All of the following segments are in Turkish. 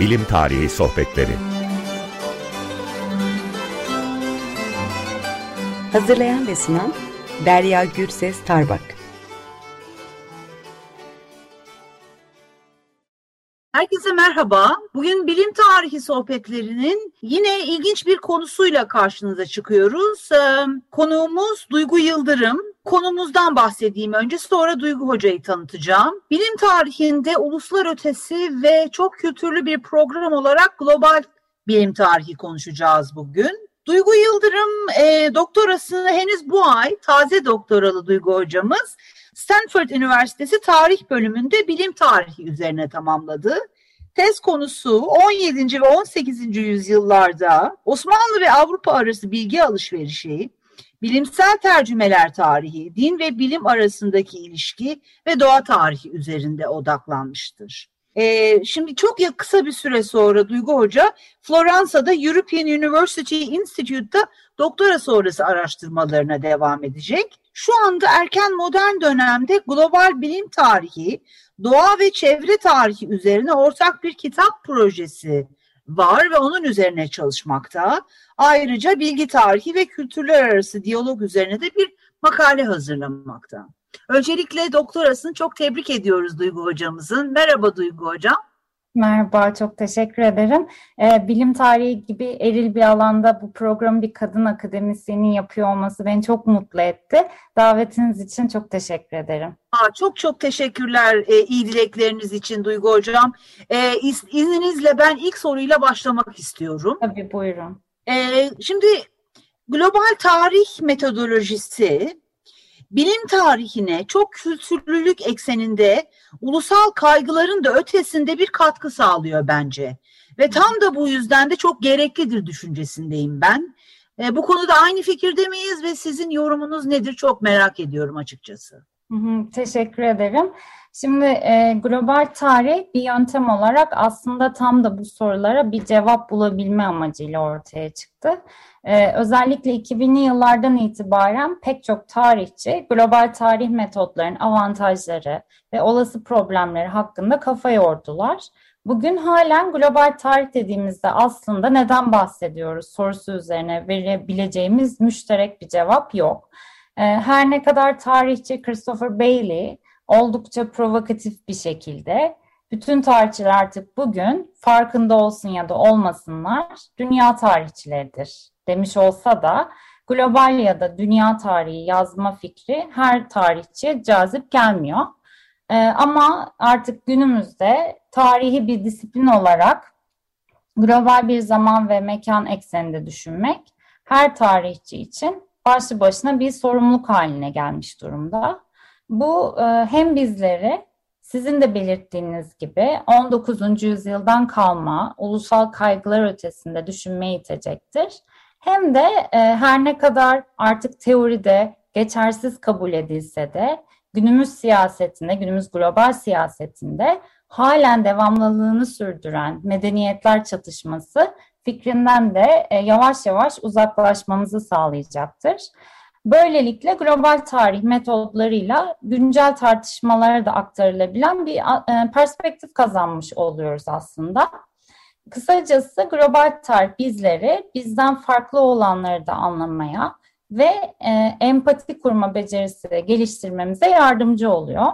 Bilim Tarihi Sohbetleri Hazırlayan ve sunan Derya Gürses Tarbak Herkese merhaba. Bugün bilim tarihi sohbetlerinin yine ilginç bir konusuyla karşınıza çıkıyoruz. Ee, konuğumuz Duygu Yıldırım. Konumuzdan bahsedeyim önce sonra Duygu Hoca'yı tanıtacağım. Bilim tarihinde uluslar ötesi ve çok kültürlü bir program olarak global bilim tarihi konuşacağız bugün. Duygu Yıldırım e, doktorasını henüz bu ay taze doktoralı Duygu hocamız Stanford Üniversitesi Tarih bölümünde bilim tarihi üzerine tamamladı. Tez konusu 17. ve 18. yüzyıllarda Osmanlı ve Avrupa arası bilgi alışverişi, bilimsel tercümeler tarihi, din ve bilim arasındaki ilişki ve doğa tarihi üzerinde odaklanmıştır. Ee, şimdi çok ya kısa bir süre sonra Duygu Hoca Floransa'da European University Institute'da doktora sonrası araştırmalarına devam edecek. Şu anda erken modern dönemde global bilim tarihi, doğa ve çevre tarihi üzerine ortak bir kitap projesi var ve onun üzerine çalışmakta. Ayrıca bilgi tarihi ve kültürler arası diyalog üzerine de bir makale hazırlamakta. Öncelikle doktorasını çok tebrik ediyoruz Duygu hocamızın. Merhaba Duygu hocam. Merhaba, çok teşekkür ederim. Ee, bilim tarihi gibi eril bir alanda bu programı bir kadın akademisyenin yapıyor olması beni çok mutlu etti. Davetiniz için çok teşekkür ederim. Aa, çok çok teşekkürler e, iyi dilekleriniz için Duygu Hocam. E, iz, izninizle ben ilk soruyla başlamak istiyorum. Tabii buyurun. E, şimdi global tarih metodolojisi bilim tarihine çok kültürlülük ekseninde ulusal kaygıların da ötesinde bir katkı sağlıyor bence. Ve tam da bu yüzden de çok gereklidir düşüncesindeyim ben. E, bu konuda aynı fikirde miyiz ve sizin yorumunuz nedir çok merak ediyorum açıkçası. Teşekkür ederim. Şimdi e, global tarih bir yöntem olarak aslında tam da bu sorulara bir cevap bulabilme amacıyla ortaya çıktı. E, özellikle 2000'li yıllardan itibaren pek çok tarihçi global tarih metotlarının avantajları ve olası problemleri hakkında kafa yordular. Bugün halen global tarih dediğimizde aslında neden bahsediyoruz sorusu üzerine verebileceğimiz müşterek bir cevap yok. E, her ne kadar tarihçi Christopher Bailey oldukça provokatif bir şekilde bütün tarihçiler artık bugün farkında olsun ya da olmasınlar dünya tarihçileridir demiş olsa da global ya da dünya tarihi yazma fikri her tarihçiye cazip gelmiyor. Ee, ama artık günümüzde tarihi bir disiplin olarak global bir zaman ve mekan ekseninde düşünmek her tarihçi için başlı başına bir sorumluluk haline gelmiş durumda. Bu e, hem bizleri sizin de belirttiğiniz gibi 19. yüzyıldan kalma ulusal kaygılar ötesinde düşünmeye itecektir. Hem de e, her ne kadar artık teoride geçersiz kabul edilse de günümüz siyasetinde, günümüz global siyasetinde halen devamlılığını sürdüren medeniyetler çatışması fikrinden de e, yavaş yavaş uzaklaşmamızı sağlayacaktır. Böylelikle global tarih metodlarıyla güncel tartışmalara da aktarılabilen bir e, perspektif kazanmış oluyoruz aslında. Kısacası global tarih bizleri bizden farklı olanları da anlamaya ve e, empati kurma becerisi geliştirmemize yardımcı oluyor.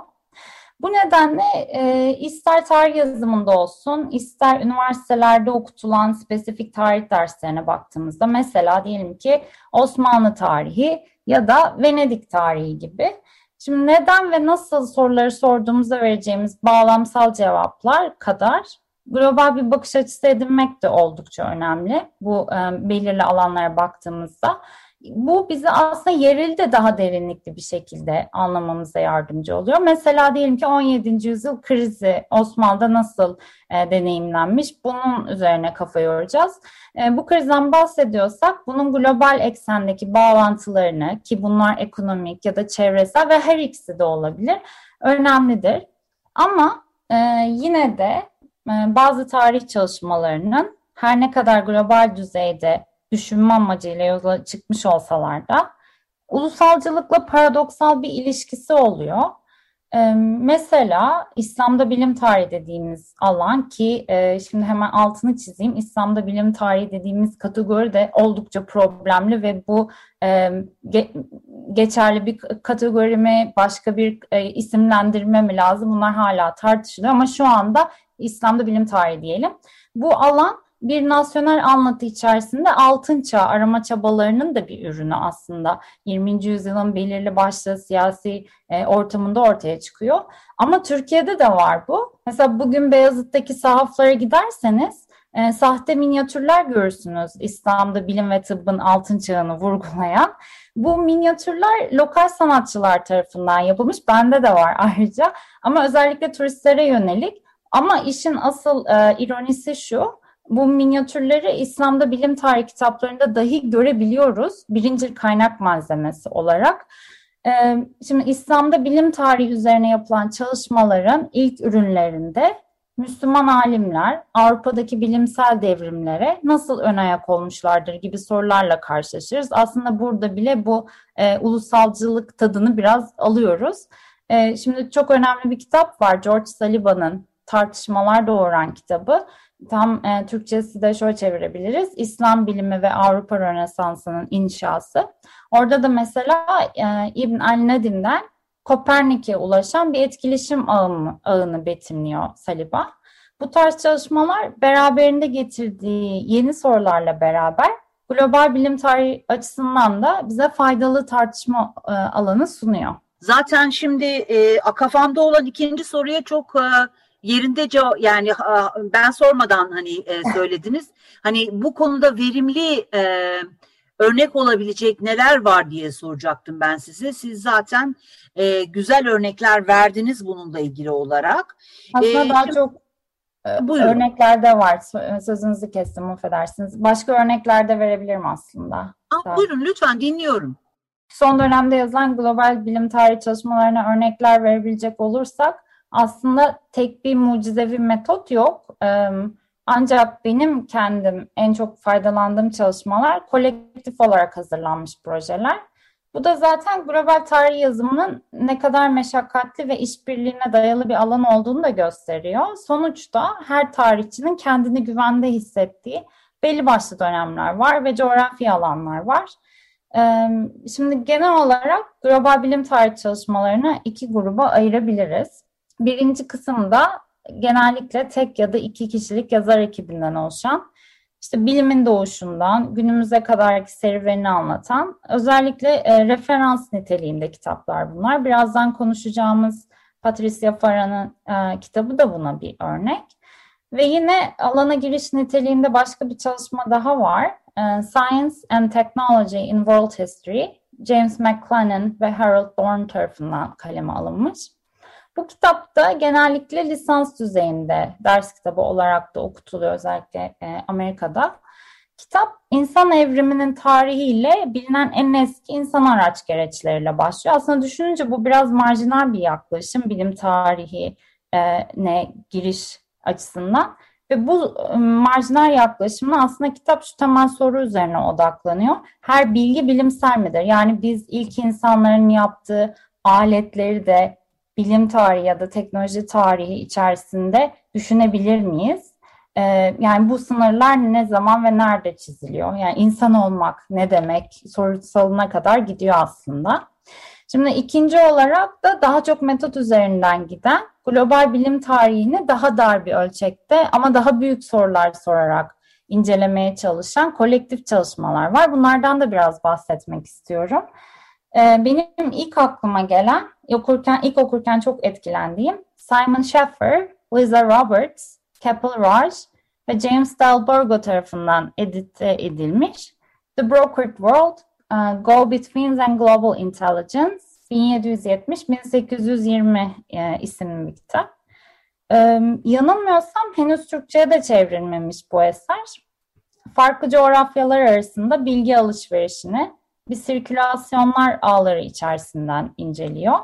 Bu nedenle e, ister tarih yazımında olsun, ister üniversitelerde okutulan spesifik tarih derslerine baktığımızda mesela diyelim ki Osmanlı tarihi ya da Venedik tarihi gibi. Şimdi neden ve nasıl soruları sorduğumuzda vereceğimiz bağlamsal cevaplar kadar global bir bakış açısı edinmek de oldukça önemli bu e, belirli alanlara baktığımızda bu bizi aslında yerel de daha derinlikli bir şekilde anlamamıza yardımcı oluyor. Mesela diyelim ki 17. yüzyıl krizi Osmanlı'da nasıl e, deneyimlenmiş bunun üzerine kafa yoracağız. E, bu krizden bahsediyorsak bunun global eksendeki bağlantılarını ki bunlar ekonomik ya da çevresel ve her ikisi de olabilir önemlidir. Ama e, yine de e, bazı tarih çalışmalarının her ne kadar global düzeyde düşünme amacıyla yola çıkmış olsalar da ulusalcılıkla paradoksal bir ilişkisi oluyor. Mesela İslam'da bilim tarihi dediğimiz alan ki e, şimdi hemen altını çizeyim. İslam'da bilim tarihi dediğimiz kategori de oldukça problemli ve bu geçerli bir kategori mi, başka bir e, isimlendirme mi lazım? Bunlar hala tartışılıyor ama şu anda İslam'da bilim tarihi diyelim. Bu alan bir nasyonel anlatı içerisinde altın çağ arama çabalarının da bir ürünü aslında. 20. yüzyılın belirli başlı siyasi e, ortamında ortaya çıkıyor. Ama Türkiye'de de var bu. Mesela bugün Beyazıt'taki sahaflara giderseniz e, sahte minyatürler görürsünüz İslam'da bilim ve tıbbın altın çağını vurgulayan. Bu minyatürler lokal sanatçılar tarafından yapılmış. Bende de var ayrıca. Ama özellikle turistlere yönelik. Ama işin asıl e, ironisi şu bu minyatürleri İslam'da bilim tarihi kitaplarında dahi görebiliyoruz. Birinci kaynak malzemesi olarak. Ee, şimdi İslam'da bilim tarihi üzerine yapılan çalışmaların ilk ürünlerinde Müslüman alimler Avrupa'daki bilimsel devrimlere nasıl ön ayak olmuşlardır gibi sorularla karşılaşırız. Aslında burada bile bu e, ulusalcılık tadını biraz alıyoruz. E, şimdi çok önemli bir kitap var George Sullivan'ın Tartışmalar Doğuran kitabı. Tam e, Türkçesi de şöyle çevirebiliriz. İslam bilimi ve Avrupa Rönesansı'nın inşası. Orada da mesela e, İbn el-Nedim'den Kopernik'e ulaşan bir etkileşim ağını, ağını betimliyor Saliba. Bu tarz çalışmalar beraberinde getirdiği yeni sorularla beraber global bilim tarihi açısından da bize faydalı tartışma e, alanı sunuyor. Zaten şimdi e, kafamda olan ikinci soruya çok e, yerinde cevap yani ben sormadan hani e, söylediniz. Hani bu konuda verimli e, örnek olabilecek neler var diye soracaktım ben size. Siz zaten e, güzel örnekler verdiniz bununla ilgili olarak. Aslında ee, daha şimdi, çok buyurun. örnekler de var. Sözünüzü kestim affedersiniz. Başka örnekler de verebilirim aslında. Aa, buyurun lütfen dinliyorum. Son dönemde yazılan global bilim tarihi çalışmalarına örnekler verebilecek olursak aslında tek bir mucizevi metot yok. Ancak benim kendim en çok faydalandığım çalışmalar kolektif olarak hazırlanmış projeler. Bu da zaten global tarih yazımının ne kadar meşakkatli ve işbirliğine dayalı bir alan olduğunu da gösteriyor. Sonuçta her tarihçinin kendini güvende hissettiği belli başlı dönemler var ve coğrafi alanlar var. Şimdi genel olarak global bilim tarih çalışmalarını iki gruba ayırabiliriz. Birinci kısımda genellikle tek ya da iki kişilik yazar ekibinden oluşan, işte bilimin doğuşundan günümüze kadarki serüvenini anlatan, özellikle e, referans niteliğinde kitaplar bunlar. Birazdan konuşacağımız Patricia Farah'ın e, kitabı da buna bir örnek. Ve yine alana giriş niteliğinde başka bir çalışma daha var. E, Science and Technology in World History, James McLennan ve Harold Dorn tarafından kaleme alınmış. Bu kitapta genellikle lisans düzeyinde ders kitabı olarak da okutuluyor özellikle e, Amerika'da. Kitap insan evriminin tarihiyle bilinen en eski insan araç gereçleriyle başlıyor. Aslında düşününce bu biraz marjinal bir yaklaşım bilim tarihi e, ne giriş açısından. Ve bu e, marjinal yaklaşımla aslında kitap şu temel soru üzerine odaklanıyor. Her bilgi bilimsel midir? Yani biz ilk insanların yaptığı aletleri de bilim tarihi ya da teknoloji tarihi içerisinde düşünebilir miyiz? Ee, yani bu sınırlar ne zaman ve nerede çiziliyor? Yani insan olmak ne demek sorusalına kadar gidiyor aslında. Şimdi ikinci olarak da daha çok metot üzerinden giden global bilim tarihini daha dar bir ölçekte ama daha büyük sorular sorarak incelemeye çalışan kolektif çalışmalar var. Bunlardan da biraz bahsetmek istiyorum. Ee, benim ilk aklıma gelen, okurken ilk okurken çok etkilendiğim Simon Schaffer, Lisa Roberts, Kapil Raj ve James Dalborgo tarafından edite edilmiş The Brokered World, uh, Go Betweens and Global Intelligence 1770-1820 e, isimli bir kitap. E, yanılmıyorsam henüz Türkçe'ye de çevrilmemiş bu eser. Farklı coğrafyalar arasında bilgi alışverişini, bir sirkülasyonlar ağları içerisinden inceliyor.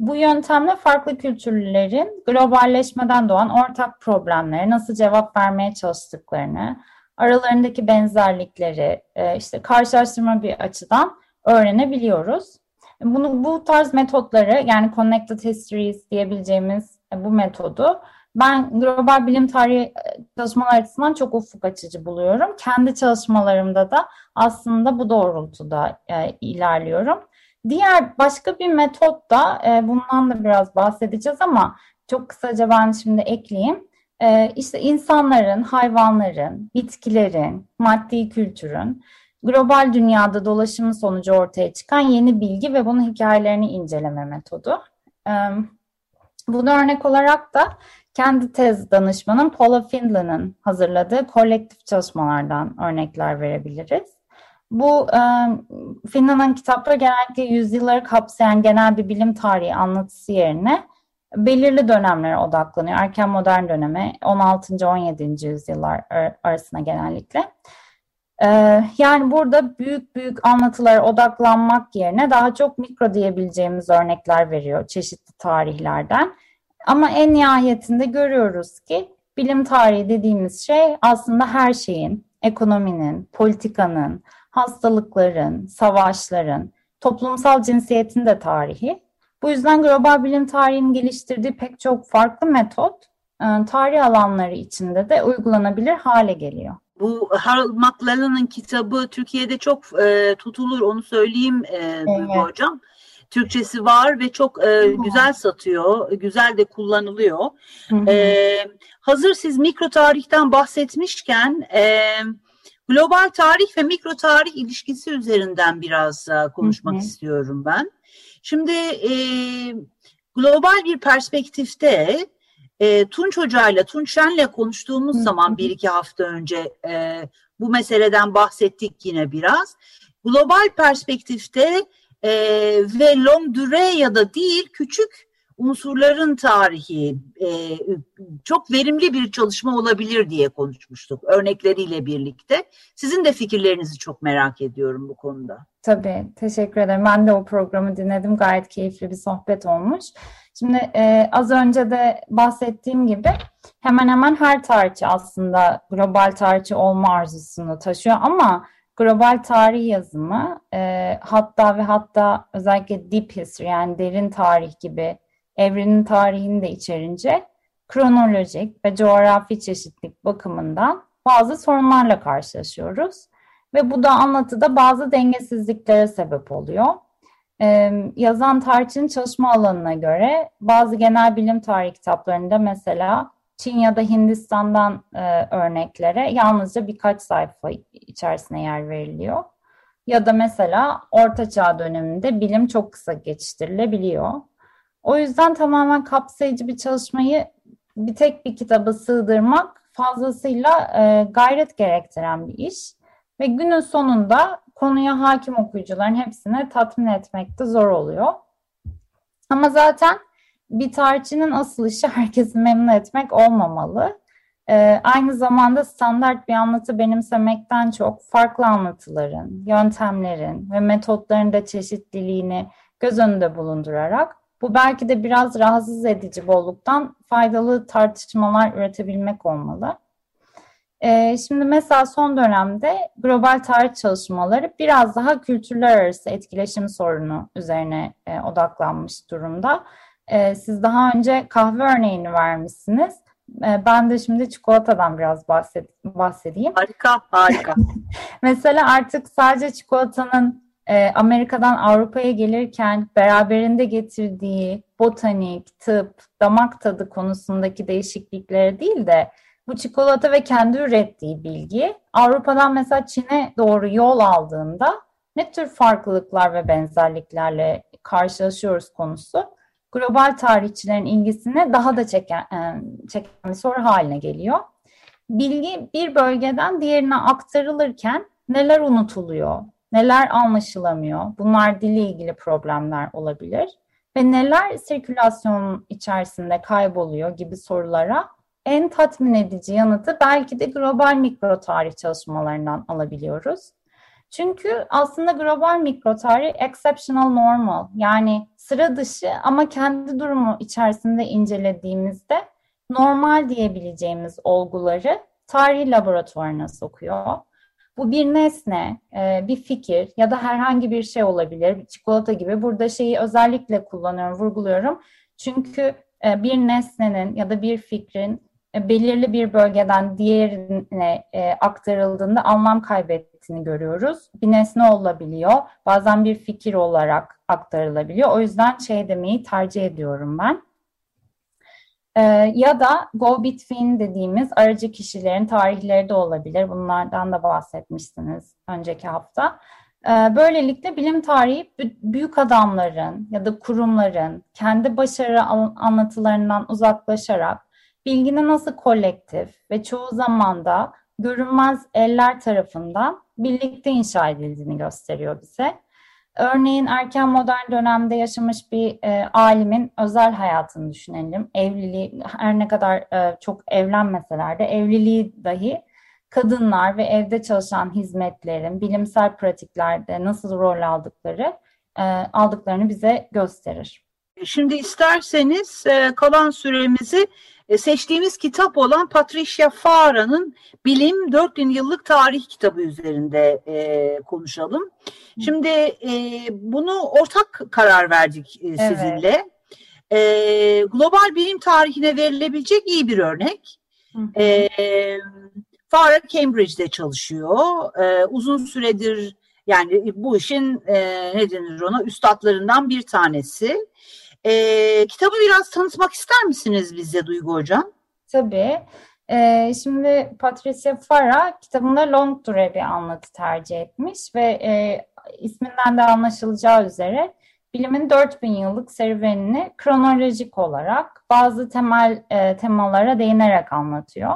Bu yöntemle farklı kültürlerin globalleşmeden doğan ortak problemlere nasıl cevap vermeye çalıştıklarını, aralarındaki benzerlikleri e, işte karşılaştırma bir açıdan öğrenebiliyoruz. Bunu bu tarz metotları yani connected histories diyebileceğimiz bu metodu ben global bilim tarihi çalışmalar açısından çok ufuk açıcı buluyorum. Kendi çalışmalarımda da aslında bu doğrultuda e, ilerliyorum. Diğer başka bir metot da e, bundan da biraz bahsedeceğiz ama çok kısaca ben şimdi ekleyeyim. E, işte insanların, hayvanların, bitkilerin, maddi kültürün global dünyada dolaşımı sonucu ortaya çıkan yeni bilgi ve bunun hikayelerini inceleme metodu. E, bunu örnek olarak da kendi tez danışmanım Paula Findlay'ın hazırladığı kolektif çalışmalardan örnekler verebiliriz. Bu e, Findlay'ın kitapları genellikle yüzyılları kapsayan genel bir bilim tarihi anlatısı yerine belirli dönemlere odaklanıyor. Erken modern döneme 16. 17. yüzyıllar arasında genellikle. Ee, yani burada büyük büyük anlatılara odaklanmak yerine daha çok mikro diyebileceğimiz örnekler veriyor çeşitli tarihlerden. Ama en nihayetinde görüyoruz ki bilim tarihi dediğimiz şey aslında her şeyin, ekonominin, politikanın, hastalıkların, savaşların, toplumsal cinsiyetin de tarihi. Bu yüzden global bilim tarihinin geliştirdiği pek çok farklı metot e, tarih alanları içinde de uygulanabilir hale geliyor. Bu Harold McLellan'ın kitabı Türkiye'de çok e, tutulur onu söyleyeyim e, evet. hocam. Türkçesi var ve çok e, güzel satıyor, güzel de kullanılıyor. E, hazır siz mikro tarihten bahsetmişken e, global tarih ve mikro tarih ilişkisi üzerinden biraz e, konuşmak istiyorum ben. Şimdi e, global bir perspektifte e, Tunç Hoca ile Tunç Şen'le konuştuğumuz zaman bir iki hafta önce e, bu meseleden bahsettik yine biraz. Global perspektifte e, ve long dure ya da değil küçük unsurların tarihi e, çok verimli bir çalışma olabilir diye konuşmuştuk örnekleriyle birlikte. Sizin de fikirlerinizi çok merak ediyorum bu konuda. Tabii, teşekkür ederim. Ben de o programı dinledim. Gayet keyifli bir sohbet olmuş. Şimdi e, az önce de bahsettiğim gibi hemen hemen her tarihçi aslında global tarihçi olma arzusunu taşıyor ama global tarih yazımı e, hatta ve hatta özellikle deep history yani derin tarih gibi evrenin tarihini de içerince kronolojik ve coğrafi çeşitlilik bakımından bazı sorunlarla karşılaşıyoruz. Ve bu da anlatıda bazı dengesizliklere sebep oluyor. Ee, yazan tarihçinin çalışma alanına göre bazı genel bilim tarihi kitaplarında mesela Çin ya da Hindistan'dan e, örneklere yalnızca birkaç sayfa içerisine yer veriliyor. Ya da mesela Orta Çağ döneminde bilim çok kısa geçiştirilebiliyor. O yüzden tamamen kapsayıcı bir çalışmayı bir tek bir kitaba sığdırmak fazlasıyla e, gayret gerektiren bir iş. Ve günün sonunda konuya hakim okuyucuların hepsini tatmin etmek de zor oluyor. Ama zaten bir tarihçinin asıl işi herkesi memnun etmek olmamalı. Ee, aynı zamanda standart bir anlatı benimsemekten çok farklı anlatıların, yöntemlerin ve metotların da çeşitliliğini göz önünde bulundurarak bu belki de biraz rahatsız edici bolluktan faydalı tartışmalar üretebilmek olmalı. Ee, şimdi mesela son dönemde global tarih çalışmaları biraz daha kültürler arası etkileşim sorunu üzerine e, odaklanmış durumda. E, siz daha önce kahve örneğini vermişsiniz. E, ben de şimdi çikolatadan biraz bahsed bahsedeyim. Harika, harika. mesela artık sadece çikolatanın e, Amerika'dan Avrupa'ya gelirken beraberinde getirdiği botanik, tıp, damak tadı konusundaki değişikliklere değil de bu çikolata ve kendi ürettiği bilgi Avrupa'dan mesela Çin'e doğru yol aldığında ne tür farklılıklar ve benzerliklerle karşılaşıyoruz konusu global tarihçilerin ilgisini daha da çeken, e, çeken bir soru haline geliyor. Bilgi bir bölgeden diğerine aktarılırken neler unutuluyor, neler anlaşılamıyor, bunlar dille ilgili problemler olabilir ve neler sirkülasyon içerisinde kayboluyor gibi sorulara en tatmin edici yanıtı belki de global mikro tarih çalışmalarından alabiliyoruz. Çünkü aslında global mikro tarih exceptional normal yani sıra dışı ama kendi durumu içerisinde incelediğimizde normal diyebileceğimiz olguları tarih laboratuvarına sokuyor. Bu bir nesne, e, bir fikir ya da herhangi bir şey olabilir. Çikolata gibi. Burada şeyi özellikle kullanıyorum, vurguluyorum. Çünkü e, bir nesnenin ya da bir fikrin belirli bir bölgeden diğerine aktarıldığında anlam kaybettiğini görüyoruz. Bir nesne olabiliyor, bazen bir fikir olarak aktarılabiliyor. O yüzden şey demeyi tercih ediyorum ben. Ee, ya da go between dediğimiz aracı kişilerin tarihleri de olabilir. Bunlardan da bahsetmiştiniz önceki hafta. Ee, böylelikle bilim tarihi büyük adamların ya da kurumların kendi başarı anlatılarından uzaklaşarak bilginin nasıl kolektif ve çoğu zaman da görünmez eller tarafından birlikte inşa edildiğini gösteriyor bize. Örneğin erken modern dönemde yaşamış bir e, alimin özel hayatını düşünelim. Evliliği her ne kadar e, çok evlenmeseler de evliliği dahi kadınlar ve evde çalışan hizmetlerin bilimsel pratiklerde nasıl rol aldıkları e, aldıklarını bize gösterir. Şimdi isterseniz e, kalan süremizi e, seçtiğimiz kitap olan Patricia Farah'nın Bilim 4000 Yıllık Tarih kitabı üzerinde e, konuşalım. Şimdi e, bunu ortak karar verdik e, sizinle. Evet. E, global bilim tarihine verilebilecek iyi bir örnek. E, Farah Cambridge'de çalışıyor. E, uzun süredir yani bu işin e, ne denir ona üstadlarından bir tanesi. E, kitabı biraz tanıtmak ister misiniz bize Duygu Hocam? Tabii. E, şimdi Patricia Farah kitabında long dure bir anlatı tercih etmiş ve e, isminden de anlaşılacağı üzere bilimin 4000 yıllık serüvenini kronolojik olarak bazı temel e, temalara değinerek anlatıyor.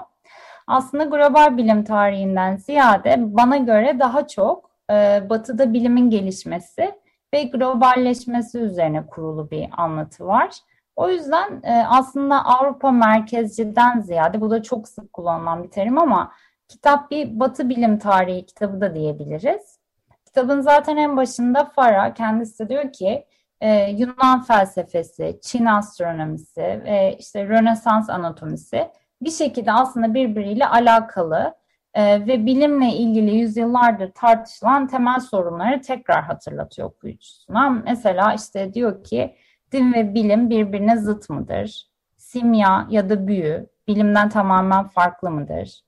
Aslında global bilim tarihinden ziyade bana göre daha çok e, batıda bilimin gelişmesi ve globalleşmesi üzerine kurulu bir anlatı var. O yüzden e, aslında Avrupa merkezciden ziyade bu da çok sık kullanılan bir terim ama kitap bir batı bilim tarihi kitabı da diyebiliriz. Kitabın zaten en başında Farah kendisi de diyor ki e, Yunan felsefesi, Çin astronomisi ve işte Rönesans anatomisi bir şekilde aslında birbiriyle alakalı e, ve bilimle ilgili yüzyıllardır tartışılan temel sorunları tekrar hatırlatıyor okuyucusuna. Mesela işte diyor ki din ve bilim birbirine zıt mıdır? Simya ya da büyü bilimden tamamen farklı mıdır?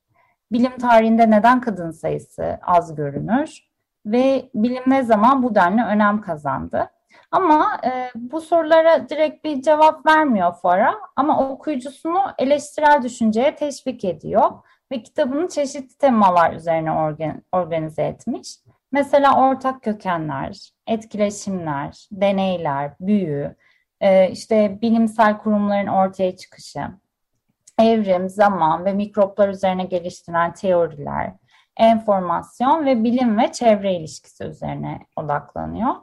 Bilim tarihinde neden kadın sayısı az görünür? Ve bilim ne zaman bu denli önem kazandı? Ama e, bu sorulara direkt bir cevap vermiyor Fara ama okuyucusunu eleştirel düşünceye teşvik ediyor ve kitabını çeşitli temalar üzerine organ, organize etmiş. Mesela ortak kökenler, etkileşimler, deneyler, büyü, e, işte bilimsel kurumların ortaya çıkışı, evrim, zaman ve mikroplar üzerine geliştirilen teoriler, enformasyon ve bilim ve çevre ilişkisi üzerine odaklanıyor.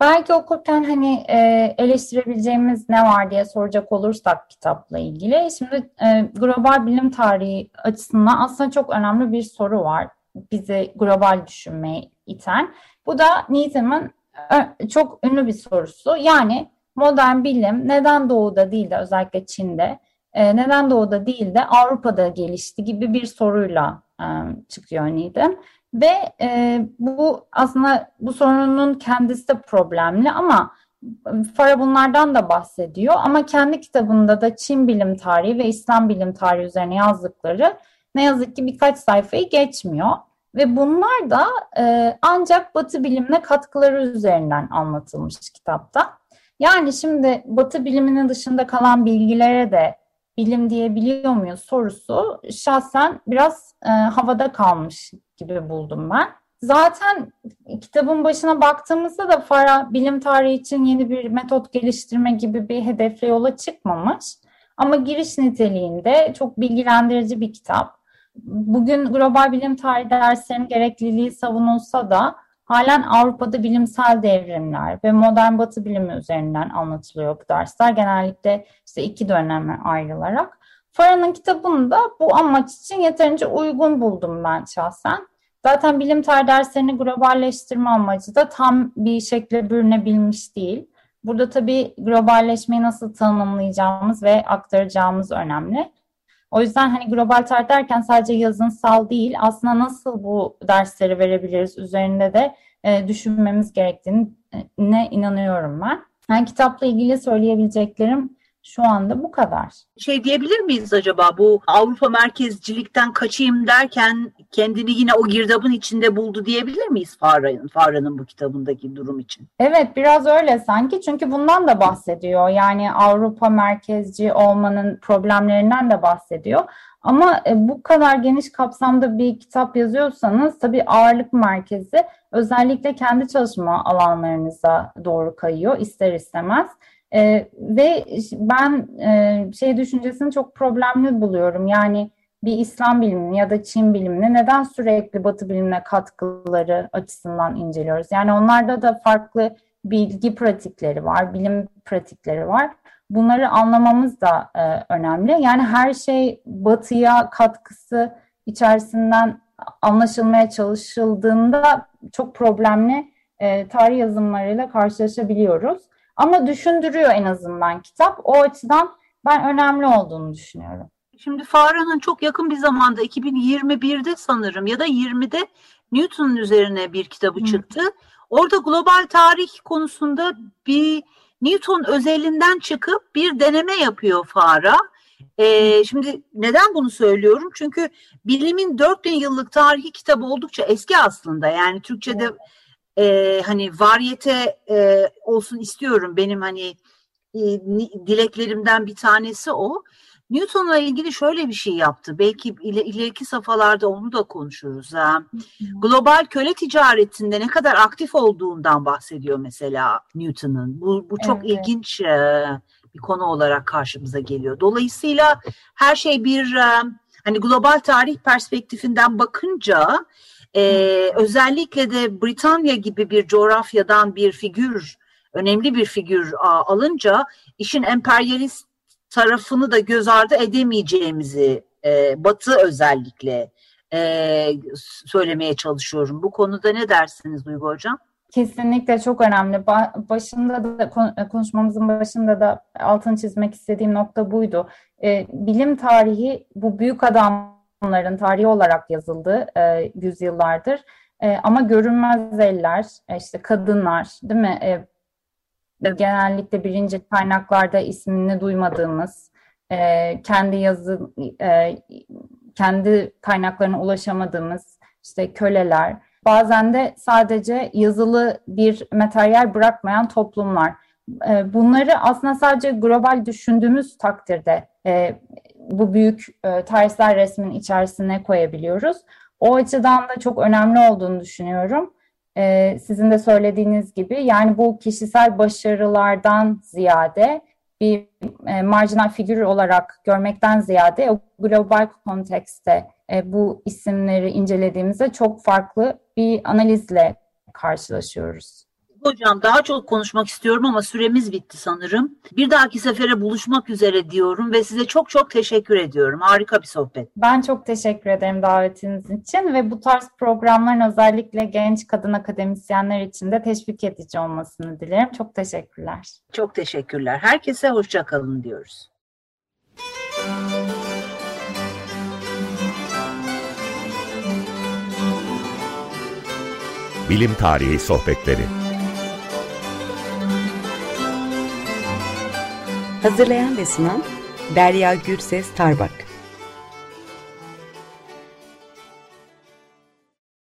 Belki okurken hani e, eleştirebileceğimiz ne var diye soracak olursak kitapla ilgili. Şimdi e, global bilim tarihi açısından aslında çok önemli bir soru var. Bizi global düşünmeye iten. Bu da Needham'ın e, çok ünlü bir sorusu. Yani modern bilim neden doğuda değil de özellikle Çin'de, e, neden doğuda değil de Avrupa'da gelişti gibi bir soruyla e, çıkıyor Needham. Ve e, bu aslında bu sorunun kendisi de problemli ama Fara bunlardan da bahsediyor ama kendi kitabında da Çin bilim tarihi ve İslam bilim tarihi üzerine yazdıkları ne yazık ki birkaç sayfayı geçmiyor. Ve bunlar da e, ancak Batı bilimine katkıları üzerinden anlatılmış kitapta. Yani şimdi Batı biliminin dışında kalan bilgilere de bilim diyebiliyor muyuz sorusu şahsen biraz e, havada kalmış gibi buldum ben. Zaten kitabın başına baktığımızda da Farah bilim tarihi için yeni bir metot geliştirme gibi bir hedefle yola çıkmamış. Ama giriş niteliğinde çok bilgilendirici bir kitap. Bugün global bilim tarihi derslerinin gerekliliği savunulsa da halen Avrupa'da bilimsel devrimler ve modern batı bilimi üzerinden anlatılıyor bu dersler. Genellikle işte iki döneme ayrılarak. Farah'ın kitabını da bu amaç için yeterince uygun buldum ben şahsen. Zaten bilim tarihi derslerini globalleştirme amacı da tam bir şekilde bürünebilmiş değil. Burada tabii globalleşmeyi nasıl tanımlayacağımız ve aktaracağımız önemli. O yüzden hani global tarih derken sadece yazınsal değil aslında nasıl bu dersleri verebiliriz üzerinde de e, düşünmemiz gerektiğine inanıyorum ben. Yani kitapla ilgili söyleyebileceklerim şu anda bu kadar. Şey diyebilir miyiz acaba bu Avrupa merkezcilikten kaçayım derken kendini yine o girdabın içinde buldu diyebilir miyiz Farah'ın Farah'ın bu kitabındaki durum için? Evet biraz öyle sanki çünkü bundan da bahsediyor. Yani Avrupa merkezci olmanın problemlerinden de bahsediyor. Ama e, bu kadar geniş kapsamda bir kitap yazıyorsanız tabii ağırlık merkezi özellikle kendi çalışma alanlarınıza doğru kayıyor ister istemez. E, ve ben e, şey düşüncesini çok problemli buluyorum. Yani bir İslam bilimini ya da Çin bilimini neden sürekli Batı bilimine katkıları açısından inceliyoruz? Yani onlarda da farklı bilgi pratikleri var, bilim pratikleri var. Bunları anlamamız da e, önemli. Yani her şey Batı'ya katkısı içerisinden anlaşılmaya çalışıldığında çok problemli e, tarih yazımlarıyla karşılaşabiliyoruz. Ama düşündürüyor en azından kitap. O açıdan ben önemli olduğunu düşünüyorum. Şimdi Farah'ın çok yakın bir zamanda 2021'de sanırım ya da 20'de Newton'un üzerine bir kitabı Hı. çıktı. Orada global tarih konusunda bir Newton özelinden çıkıp bir deneme yapıyor Farah. Ee, şimdi neden bunu söylüyorum? Çünkü bilimin 4000 yıllık tarihi kitabı oldukça eski aslında. Yani Türkçe'de e, hani varyete e, olsun istiyorum. Benim hani e, dileklerimden bir tanesi o. Newton'la ilgili şöyle bir şey yaptı. Belki ileriki safhalarda onu da konuşuruz. Ha. Global köle ticaretinde ne kadar aktif olduğundan bahsediyor mesela Newton'un. Bu, bu çok evet. ilginç e, bir konu olarak karşımıza geliyor. Dolayısıyla her şey bir e, hani global tarih perspektifinden bakınca ee, özellikle de Britanya gibi bir coğrafyadan bir figür, önemli bir figür alınca işin emperyalist tarafını da göz ardı edemeyeceğimizi e, Batı özellikle e, söylemeye çalışıyorum. Bu konuda ne dersiniz Duygu Hocam? Kesinlikle çok önemli. Başında da konuşmamızın başında da altını çizmek istediğim nokta buydu. E, bilim tarihi bu büyük adam onların tarihi olarak yazıldı e, yüzyıllardır. E, ama görünmez eller, e, işte kadınlar, değil mi? E, genellikle birinci kaynaklarda ismini duymadığımız, e, kendi yazı, e, kendi kaynaklarına ulaşamadığımız işte köleler, bazen de sadece yazılı bir materyal bırakmayan toplumlar. E, bunları aslında sadece global düşündüğümüz takdirde e, bu büyük e, tarihsel resmin içerisine koyabiliyoruz. O açıdan da çok önemli olduğunu düşünüyorum. E, sizin de söylediğiniz gibi yani bu kişisel başarılardan ziyade bir e, marjinal figür olarak görmekten ziyade o global kontekste e, bu isimleri incelediğimizde çok farklı bir analizle karşılaşıyoruz. Hocam daha çok konuşmak istiyorum ama süremiz bitti sanırım. Bir dahaki sefere buluşmak üzere diyorum ve size çok çok teşekkür ediyorum. Harika bir sohbet. Ben çok teşekkür ederim davetiniz için ve bu tarz programların özellikle genç kadın akademisyenler için de teşvik edici olmasını dilerim. Çok teşekkürler. Çok teşekkürler. Herkese hoşçakalın diyoruz. Bilim Tarihi Sohbetleri Hazırlayan ve sunan Derya Gürses Tarbak